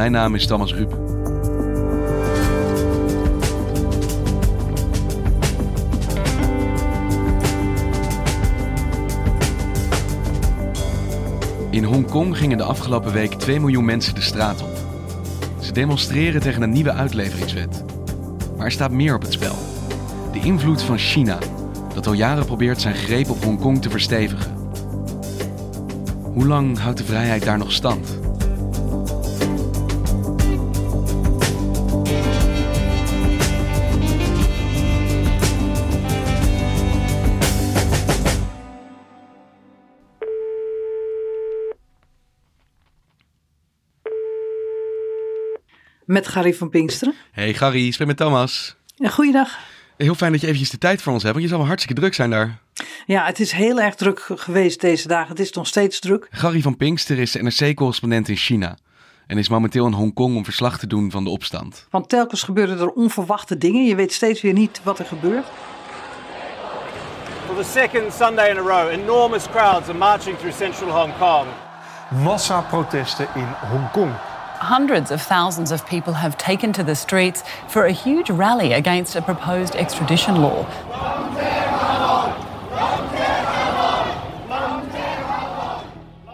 Mijn naam is Thomas Ruip. In Hongkong gingen de afgelopen week 2 miljoen mensen de straat op. Ze demonstreren tegen een nieuwe uitleveringswet. Maar er staat meer op het spel. De invloed van China, dat al jaren probeert zijn greep op Hongkong te verstevigen. Hoe lang houdt de vrijheid daar nog stand? Met Gary van Pinksteren. Hey Gary, ik spreek met Thomas. Ja, goeiedag. Heel fijn dat je eventjes de tijd voor ons hebt, want je zal wel hartstikke druk zijn daar. Ja, het is heel erg druk geweest deze dagen. Het is nog steeds druk. Gary van Pinkster is NRC-correspondent in China. En is momenteel in Hongkong om verslag te doen van de opstand. Want telkens gebeuren er onverwachte dingen. Je weet steeds weer niet wat er gebeurt. For the second Sunday in a row, enormous crowds are marching through central Hong Kong. Massaprotesten in Hongkong. Hundreds of thousands of people have taken to the streets for a huge rally against a proposed extradition law.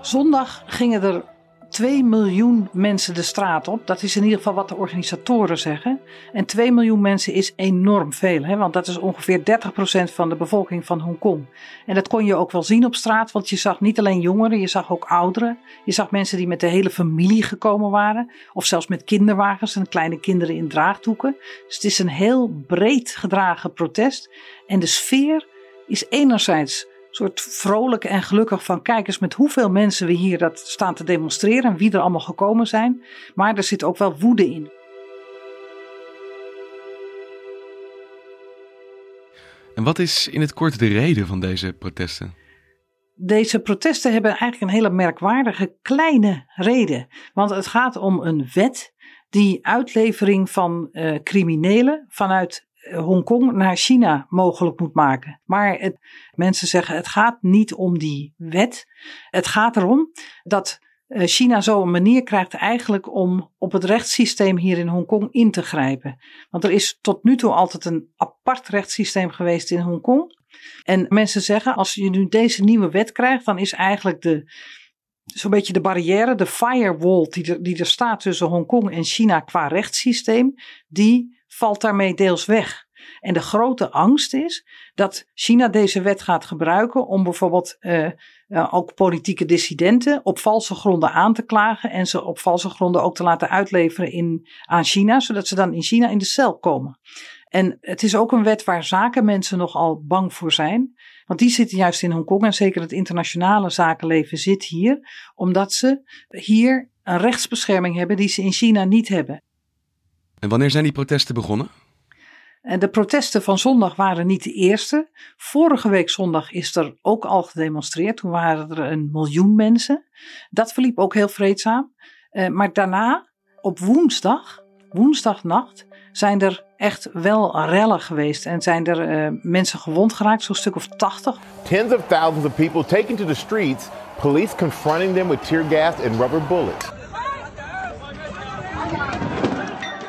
Zondag gingen er 2 miljoen mensen de straat op. Dat is in ieder geval wat de organisatoren zeggen. En 2 miljoen mensen is enorm veel, hè? want dat is ongeveer 30% van de bevolking van Hongkong. En dat kon je ook wel zien op straat, want je zag niet alleen jongeren, je zag ook ouderen. Je zag mensen die met de hele familie gekomen waren, of zelfs met kinderwagens en kleine kinderen in draagdoeken. Dus het is een heel breed gedragen protest. En de sfeer is enerzijds soort vrolijk en gelukkig van kijk eens met hoeveel mensen we hier dat staan te demonstreren en wie er allemaal gekomen zijn. Maar er zit ook wel woede in. En wat is in het kort de reden van deze protesten? Deze protesten hebben eigenlijk een hele merkwaardige kleine reden. Want het gaat om een wet die uitlevering van uh, criminelen vanuit Hongkong naar China mogelijk moet maken. Maar mensen zeggen het gaat niet om die wet. Het gaat erom dat eh, China zo een manier krijgt eigenlijk om op het rechtssysteem hier in Hongkong in te grijpen. Want er is tot nu toe altijd een apart rechtssysteem geweest in Hongkong. En mensen zeggen als je nu deze nieuwe wet krijgt, dan is eigenlijk de, zo'n beetje de barrière, de firewall die er, die er staat tussen Hongkong en China qua rechtssysteem, die valt daarmee deels weg. En de grote angst is dat China deze wet gaat gebruiken om bijvoorbeeld uh, uh, ook politieke dissidenten op valse gronden aan te klagen en ze op valse gronden ook te laten uitleveren in, aan China, zodat ze dan in China in de cel komen. En het is ook een wet waar zakenmensen nogal bang voor zijn. Want die zitten juist in Hongkong en zeker het internationale zakenleven zit hier, omdat ze hier een rechtsbescherming hebben die ze in China niet hebben. En wanneer zijn die protesten begonnen? En de protesten van zondag waren niet de eerste. Vorige week zondag is er ook al gedemonstreerd. Toen waren er een miljoen mensen. Dat verliep ook heel vreedzaam. Uh, maar daarna, op woensdag, woensdagnacht, zijn er echt wel rellen geweest. En zijn er uh, mensen gewond geraakt, zo'n stuk of 80. Tens of thousands of people taken to the streets. Police confronting them with tear gas and rubber bullets.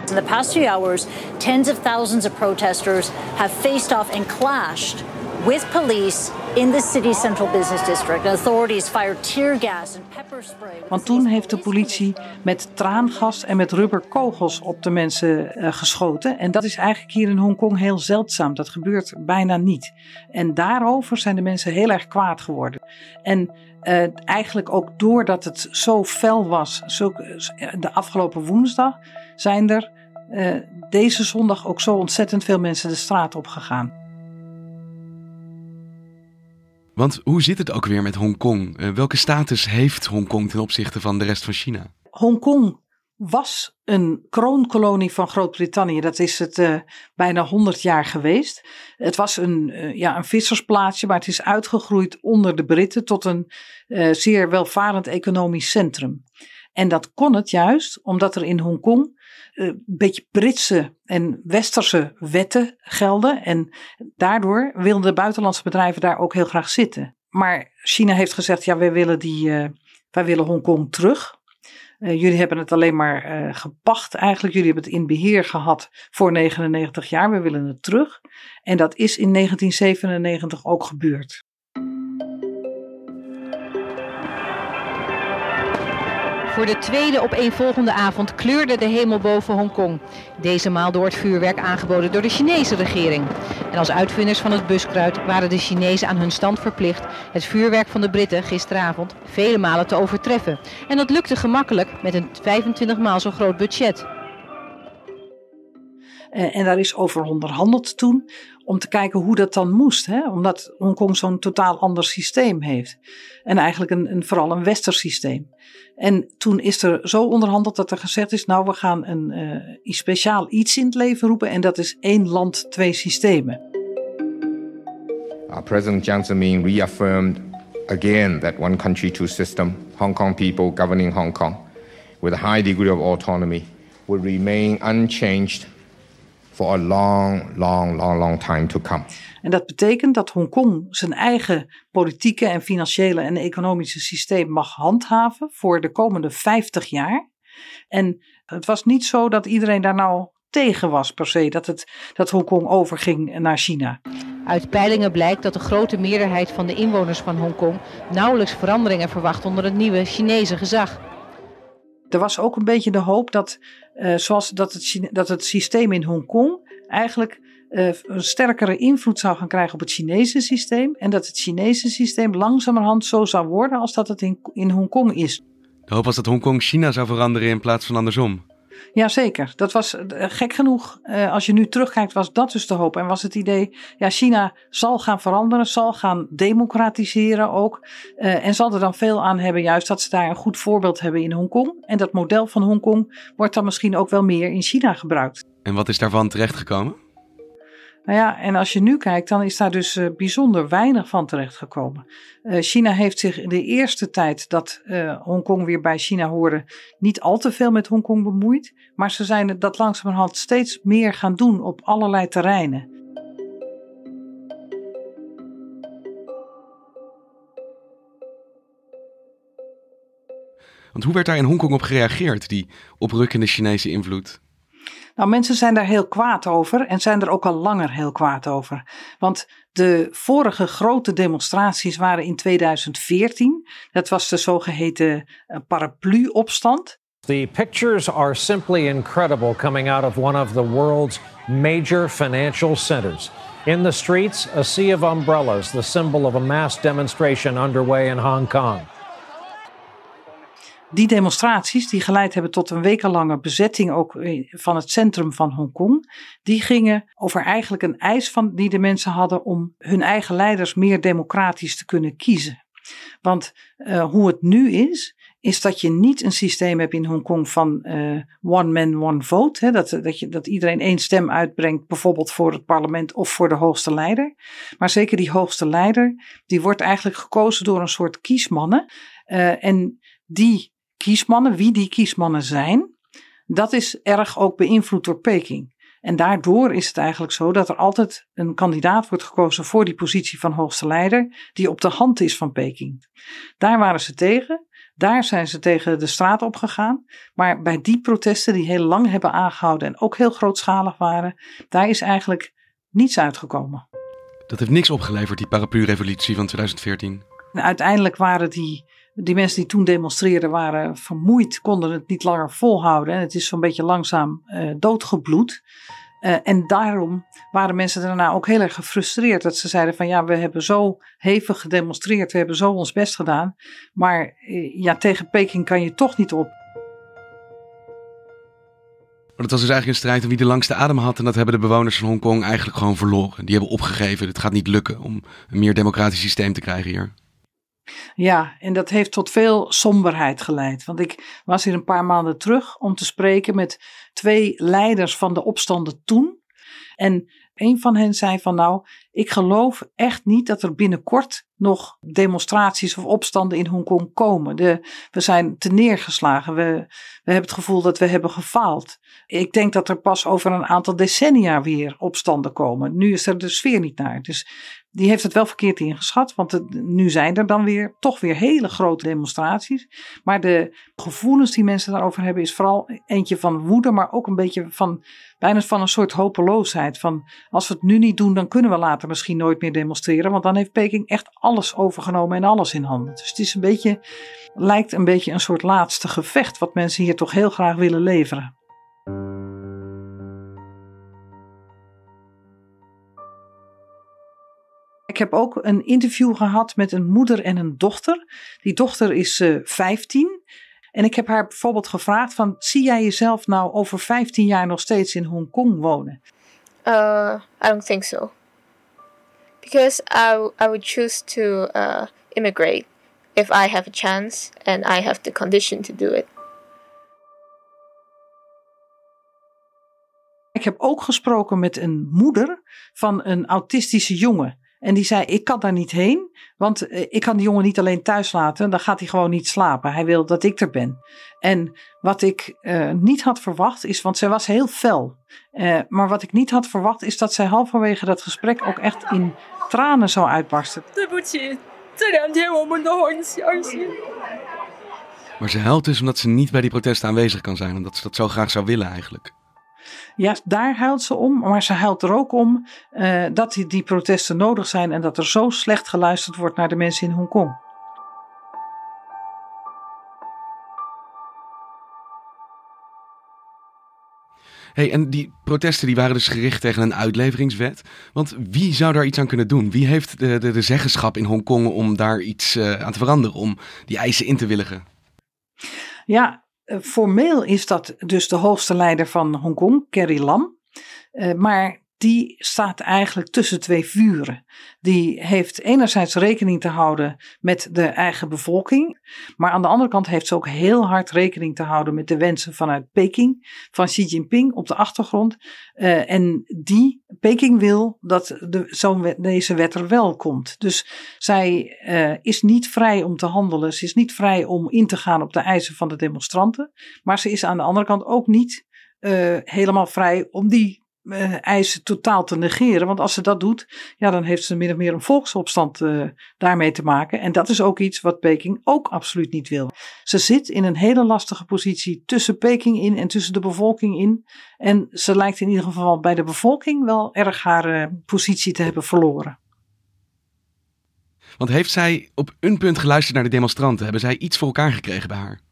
In the past few hours, tens of thousands of protesters have faced off and clashed with police in the city's central business district. Authorities fired tear gas and pepper spray. Want toen heeft de politie met traangas en met rubberkogels op de mensen uh, geschoten. En dat is eigenlijk hier in Hongkong heel zeldzaam. Dat gebeurt bijna niet. En daarover zijn de mensen heel erg kwaad geworden. En uh, eigenlijk ook doordat het zo fel was, zo, de afgelopen woensdag, zijn er uh, deze zondag ook zo ontzettend veel mensen de straat op gegaan. Want hoe zit het ook weer met Hongkong? Uh, welke status heeft Hongkong ten opzichte van de rest van China? Hongkong was een kroonkolonie van Groot-Brittannië. Dat is het uh, bijna 100 jaar geweest. Het was een, uh, ja, een vissersplaatsje, maar het is uitgegroeid onder de Britten tot een uh, zeer welvarend economisch centrum. En dat kon het juist omdat er in Hongkong een beetje Britse en Westerse wetten gelden. En daardoor wilden de buitenlandse bedrijven daar ook heel graag zitten. Maar China heeft gezegd, ja, wij willen, die, wij willen Hongkong terug. Uh, jullie hebben het alleen maar gepacht eigenlijk. Jullie hebben het in beheer gehad voor 99 jaar. We willen het terug. En dat is in 1997 ook gebeurd. Voor de tweede opeenvolgende avond kleurde de hemel boven Hongkong. Deze maal door het vuurwerk aangeboden door de Chinese regering. En als uitvinders van het buskruid waren de Chinezen aan hun stand verplicht het vuurwerk van de Britten gisteravond vele malen te overtreffen. En dat lukte gemakkelijk met een 25 maal zo groot budget. En daar is over onderhandeld toen om te kijken hoe dat dan moest. Hè? Omdat Hongkong zo'n totaal ander systeem heeft. En eigenlijk een, een, vooral een westers systeem. En toen is er zo onderhandeld dat er gezegd is: Nou, we gaan een uh, speciaal iets in het leven roepen. En dat is één land, twee systemen. Uh, President Jiang Zemin reaffirmed again that one country, two system, Hong Kong people governing Hong Kong with a high degree of autonomy will remain unchanged for a long, long, long, long time to come. En dat betekent dat Hongkong zijn eigen politieke en financiële en economische systeem mag handhaven voor de komende 50 jaar. En het was niet zo dat iedereen daar nou tegen was per se, dat, het, dat Hongkong overging naar China. Uit peilingen blijkt dat de grote meerderheid van de inwoners van Hongkong nauwelijks veranderingen verwacht onder het nieuwe Chinese gezag. Er was ook een beetje de hoop dat, uh, zoals dat, het, dat het systeem in Hongkong eigenlijk uh, een sterkere invloed zou gaan krijgen op het Chinese systeem. En dat het Chinese systeem langzamerhand zo zou worden als dat het in, in Hongkong is. De hoop was dat Hongkong China zou veranderen in plaats van andersom. Jazeker, dat was uh, gek genoeg. Uh, als je nu terugkijkt, was dat dus de hoop. En was het idee, ja, China zal gaan veranderen, zal gaan democratiseren ook. Uh, en zal er dan veel aan hebben, juist dat ze daar een goed voorbeeld hebben in Hongkong. En dat model van Hongkong wordt dan misschien ook wel meer in China gebruikt. En wat is daarvan terechtgekomen? Nou ja, en als je nu kijkt, dan is daar dus uh, bijzonder weinig van terechtgekomen. Uh, China heeft zich in de eerste tijd dat uh, Hongkong weer bij China hoorde, niet al te veel met Hongkong bemoeid. Maar ze zijn dat langzamerhand steeds meer gaan doen op allerlei terreinen. Want hoe werd daar in Hongkong op gereageerd, die oprukkende Chinese invloed? Nou, mensen zijn daar heel kwaad over en zijn er ook al langer heel kwaad over. Want de vorige grote demonstraties waren in 2014. Dat was de zogeheten paraplu-opstand. The pictures are simply incredible coming out of one of the world's major financial centers. In the streets, a sea of umbrellas, the symbol of a mass demonstration underway in Hong Kong. Die demonstraties, die geleid hebben tot een wekenlange bezetting ook van het centrum van Hongkong, die gingen over eigenlijk een eis van, die de mensen hadden om hun eigen leiders meer democratisch te kunnen kiezen. Want uh, hoe het nu is, is dat je niet een systeem hebt in Hongkong van uh, one man, one vote. Hè? Dat, dat, je, dat iedereen één stem uitbrengt, bijvoorbeeld voor het parlement of voor de hoogste leider. Maar zeker die hoogste leider, die wordt eigenlijk gekozen door een soort kiesmannen. Uh, en die kiesmannen, wie die kiesmannen zijn, dat is erg ook beïnvloed door Peking. En daardoor is het eigenlijk zo dat er altijd een kandidaat wordt gekozen voor die positie van hoogste leider, die op de hand is van Peking. Daar waren ze tegen. Daar zijn ze tegen de straat op gegaan. Maar bij die protesten die heel lang hebben aangehouden en ook heel grootschalig waren, daar is eigenlijk niets uitgekomen. Dat heeft niks opgeleverd, die paraplu-revolutie van 2014. En uiteindelijk waren die, die mensen die toen demonstreerden, waren vermoeid, konden het niet langer volhouden. En het is zo'n beetje langzaam uh, doodgebloed. Uh, en daarom waren mensen daarna ook heel erg gefrustreerd. Dat ze zeiden van ja, we hebben zo hevig gedemonstreerd, we hebben zo ons best gedaan. Maar uh, ja, tegen Peking kan je toch niet op. Maar dat was dus eigenlijk een strijd om wie de langste adem had. En dat hebben de bewoners van Hongkong eigenlijk gewoon verloren. Die hebben opgegeven. Het gaat niet lukken om een meer democratisch systeem te krijgen hier. Ja, en dat heeft tot veel somberheid geleid. Want ik was hier een paar maanden terug om te spreken met twee leiders van de opstanden toen. En een van hen zei van nou, ik geloof echt niet dat er binnenkort nog demonstraties of opstanden in Hongkong komen. De, we zijn te neergeslagen. We, we hebben het gevoel dat we hebben gefaald. Ik denk dat er pas over een aantal decennia weer opstanden komen. Nu is er de sfeer niet naar. Dus die heeft het wel verkeerd ingeschat. Want nu zijn er dan weer toch weer hele grote demonstraties. Maar de gevoelens die mensen daarover hebben is vooral eentje van woede. Maar ook een beetje van bijna van een soort hopeloosheid. Van als we het nu niet doen dan kunnen we later misschien nooit meer demonstreren. Want dan heeft Peking echt alles overgenomen en alles in handen. Dus het is een beetje, lijkt een beetje een soort laatste gevecht. Wat mensen hier toch heel graag willen leveren. Ik heb ook een interview gehad met een moeder en een dochter. Die dochter is uh, 15. En ik heb haar bijvoorbeeld gevraagd van, zie jij jezelf nou over 15 jaar nog steeds in Hongkong wonen? Uh, I don't think so. Because I, I would choose to uh, immigrate if I have a chance and I have the condition to do it. Ik heb ook gesproken met een moeder van een autistische jongen. En die zei: Ik kan daar niet heen, want eh, ik kan die jongen niet alleen thuis laten. Dan gaat hij gewoon niet slapen. Hij wil dat ik er ben. En wat ik uh, niet had verwacht is, want zij was heel fel. Uh, maar wat ik niet had verwacht is dat zij halverwege dat gesprek ook echt in tranen zou uitbarsten. Maar ze huilt dus omdat ze niet bij die protesten aanwezig kan zijn. Omdat ze dat zo graag zou willen eigenlijk. Ja, daar huilt ze om, maar ze huilt er ook om uh, dat die, die protesten nodig zijn en dat er zo slecht geluisterd wordt naar de mensen in Hongkong. Hey, en die protesten die waren dus gericht tegen een uitleveringswet. Want wie zou daar iets aan kunnen doen? Wie heeft de, de, de zeggenschap in Hongkong om daar iets uh, aan te veranderen, om die eisen in te willigen? Ja, formeel is dat dus de hoogste leider van Hongkong, Carrie Lam. Uh, maar die staat eigenlijk tussen twee vuren. Die heeft enerzijds rekening te houden met de eigen bevolking, maar aan de andere kant heeft ze ook heel hard rekening te houden met de wensen vanuit Peking, van Xi Jinping op de achtergrond. Uh, en die, Peking wil dat de, zo deze wet er wel komt. Dus zij uh, is niet vrij om te handelen, ze is niet vrij om in te gaan op de eisen van de demonstranten, maar ze is aan de andere kant ook niet uh, helemaal vrij om die uh, eisen totaal te negeren. Want als ze dat doet, ja, dan heeft ze min of meer een volksopstand uh, daarmee te maken. En dat is ook iets wat Peking ook absoluut niet wil. Ze zit in een hele lastige positie tussen Peking in en tussen de bevolking in. En ze lijkt in ieder geval bij de bevolking wel erg haar uh, positie te hebben verloren. Want heeft zij op een punt geluisterd naar de demonstranten? Hebben zij iets voor elkaar gekregen bij haar?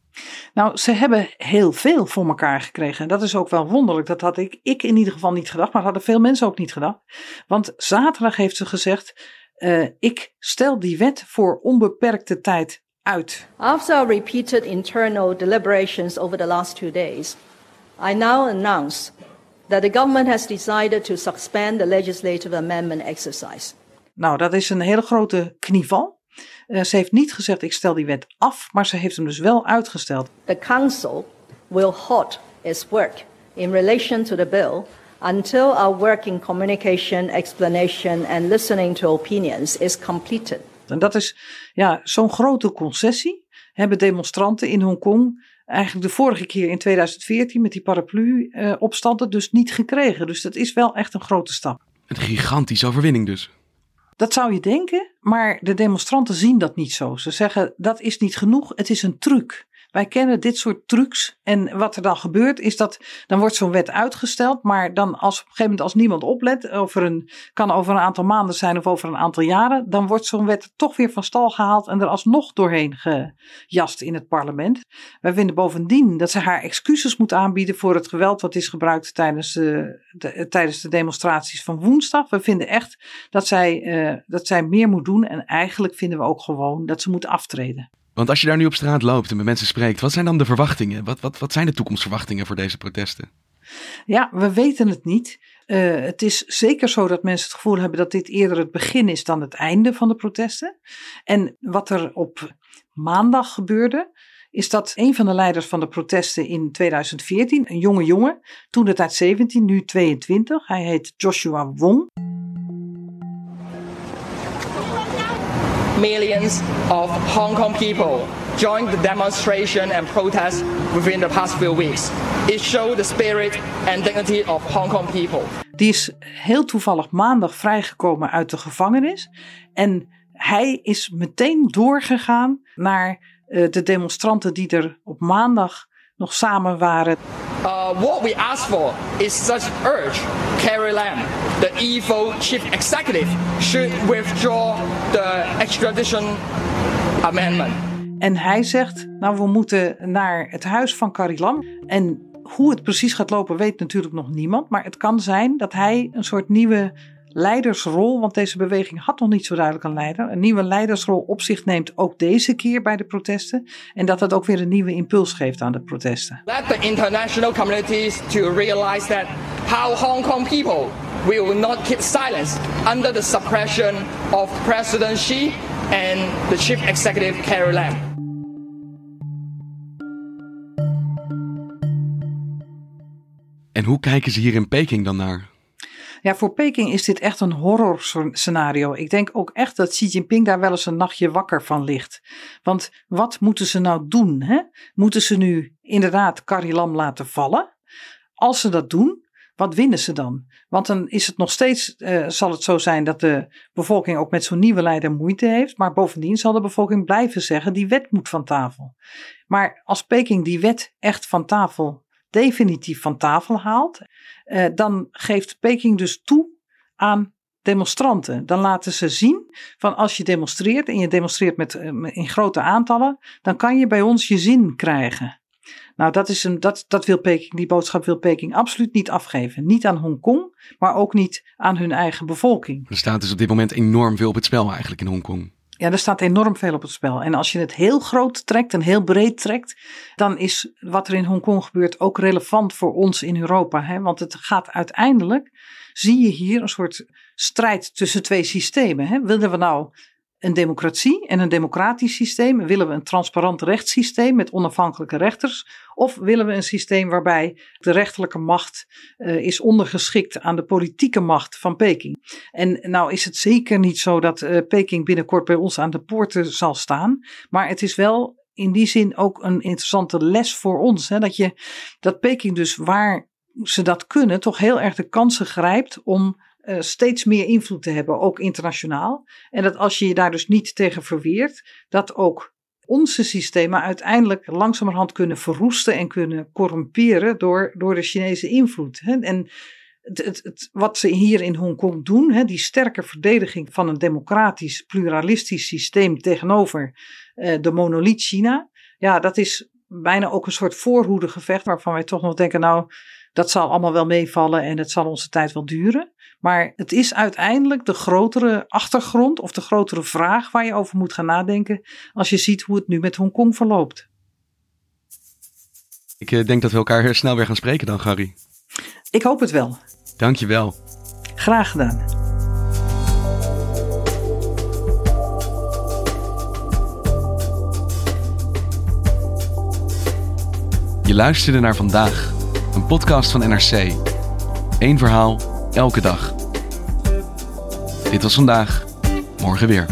Nou, ze hebben heel veel voor elkaar gekregen. En dat is ook wel wonderlijk. Dat had ik, ik in ieder geval niet gedacht, maar hadden veel mensen ook niet gedacht. Want zaterdag heeft ze gezegd: uh, Ik stel die wet voor onbeperkte tijd uit. After repeated internal deliberations over the last two days, I now announce that the government has decided to suspend the legislative amendment exercise. Nou, dat is een hele grote knieval. Uh, ze heeft niet gezegd ik stel die wet af, maar ze heeft hem dus wel uitgesteld. The council will halt its work in relation to the bill until our working communication, explanation and listening to opinions is completed. En dat is ja, zo'n grote concessie hebben demonstranten in Hongkong eigenlijk de vorige keer in 2014 met die paraplu-opstanden uh, dus niet gekregen. Dus dat is wel echt een grote stap. Een gigantische overwinning dus. Dat zou je denken, maar de demonstranten zien dat niet zo. Ze zeggen dat is niet genoeg, het is een truc. Wij kennen dit soort trucs. En wat er dan gebeurt is dat dan wordt zo'n wet uitgesteld. Maar dan als op een gegeven moment als niemand oplet, over een, kan over een aantal maanden zijn of over een aantal jaren. Dan wordt zo'n wet toch weer van stal gehaald en er alsnog doorheen gejast in het parlement. Wij vinden bovendien dat ze haar excuses moet aanbieden voor het geweld wat is gebruikt tijdens de, de tijdens de demonstraties van woensdag. We vinden echt dat zij, uh, dat zij meer moet doen. En eigenlijk vinden we ook gewoon dat ze moet aftreden. Want als je daar nu op straat loopt en met mensen spreekt, wat zijn dan de verwachtingen? Wat, wat, wat zijn de toekomstverwachtingen voor deze protesten? Ja, we weten het niet. Uh, het is zeker zo dat mensen het gevoel hebben dat dit eerder het begin is dan het einde van de protesten. En wat er op maandag gebeurde, is dat een van de leiders van de protesten in 2014, een jonge jongen, toen de tijd 17, nu 22, hij heet Joshua Wong. Millions of Hong Kong people joined the demonstration and protest within the past few weeks. It showed the spirit and dignity of Hong Kong people. Die is heel toevallig maandag vrijgekomen uit de gevangenis. En hij is meteen doorgegaan naar uh, de demonstranten die er op maandag nog samen waren. Uh, what we ask for is such urge Carrie Lam, the evil chief executive, should withdraw extradition amendment. En hij zegt, nou we moeten naar het huis van Carrie Lam. En hoe het precies gaat lopen weet natuurlijk nog niemand. Maar het kan zijn dat hij een soort nieuwe leidersrol, want deze beweging had nog niet zo duidelijk een leider, een nieuwe leidersrol op zich neemt, ook deze keer bij de protesten. En dat het ook weer een nieuwe impuls geeft aan de protesten. Let the international communities to realize that how Hong Kong people will not keep silence under the suppression of President Xi and the chief executive Carrie Lam. En hoe kijken ze hier in Peking dan naar? Ja, voor Peking is dit echt een horror scenario. Ik denk ook echt dat Xi Jinping daar wel eens een nachtje wakker van ligt. Want wat moeten ze nou doen? Hè? Moeten ze nu inderdaad Carrie Lam laten vallen? Als ze dat doen, wat winnen ze dan? Want dan is het nog steeds, uh, zal het zo zijn dat de bevolking ook met zo'n nieuwe leider moeite heeft. Maar bovendien zal de bevolking blijven zeggen, die wet moet van tafel. Maar als Peking die wet echt van tafel definitief van tafel haalt, uh, dan geeft Peking dus toe aan demonstranten. Dan laten ze zien van als je demonstreert en je demonstreert met, uh, in grote aantallen, dan kan je bij ons je zin krijgen. Nou, dat, is een, dat, dat wil Peking, die boodschap wil Peking absoluut niet afgeven. Niet aan Hongkong, maar ook niet aan hun eigen bevolking. Er staat dus op dit moment enorm veel op het spel eigenlijk in Hongkong. Ja, er staat enorm veel op het spel. En als je het heel groot trekt en heel breed trekt, dan is wat er in Hongkong gebeurt ook relevant voor ons in Europa. Hè? Want het gaat uiteindelijk, zie je hier een soort strijd tussen twee systemen. Hè? Willen we nou een democratie en een democratisch systeem? Willen we een transparant rechtssysteem met onafhankelijke rechters? Of willen we een systeem waarbij de rechterlijke macht uh, is ondergeschikt aan de politieke macht van Peking? En nou is het zeker niet zo dat uh, Peking binnenkort bij ons aan de poorten zal staan, maar het is wel in die zin ook een interessante les voor ons. Hè? Dat, je, dat Peking dus waar ze dat kunnen, toch heel erg de kansen grijpt om uh, steeds meer invloed te hebben, ook internationaal. En dat als je je daar dus niet tegen verweert, dat ook onze systemen uiteindelijk langzamerhand kunnen verroesten en kunnen corrumperen door, door de Chinese invloed. En het, het, wat ze hier in Hongkong doen, hè, die sterke verdediging van een democratisch, pluralistisch systeem tegenover uh, de monoliet China, ja, dat is bijna ook een soort voorhoedegevecht waarvan wij toch nog denken, nou, dat zal allemaal wel meevallen en het zal onze tijd wel duren. Maar het is uiteindelijk de grotere achtergrond of de grotere vraag waar je over moet gaan nadenken als je ziet hoe het nu met Hongkong verloopt. Ik eh, denk dat we elkaar snel weer gaan spreken dan, Gary. Ik hoop het wel. Dank je wel. Graag gedaan. Je luisterde naar vandaag, een podcast van NRC. Eén verhaal, elke dag. Dit was vandaag, morgen weer.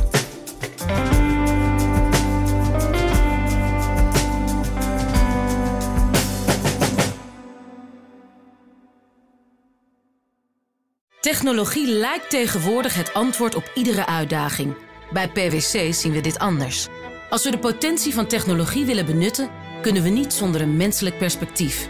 Technologie lijkt tegenwoordig het antwoord op iedere uitdaging. Bij PwC zien we dit anders. Als we de potentie van technologie willen benutten kunnen we niet zonder een menselijk perspectief.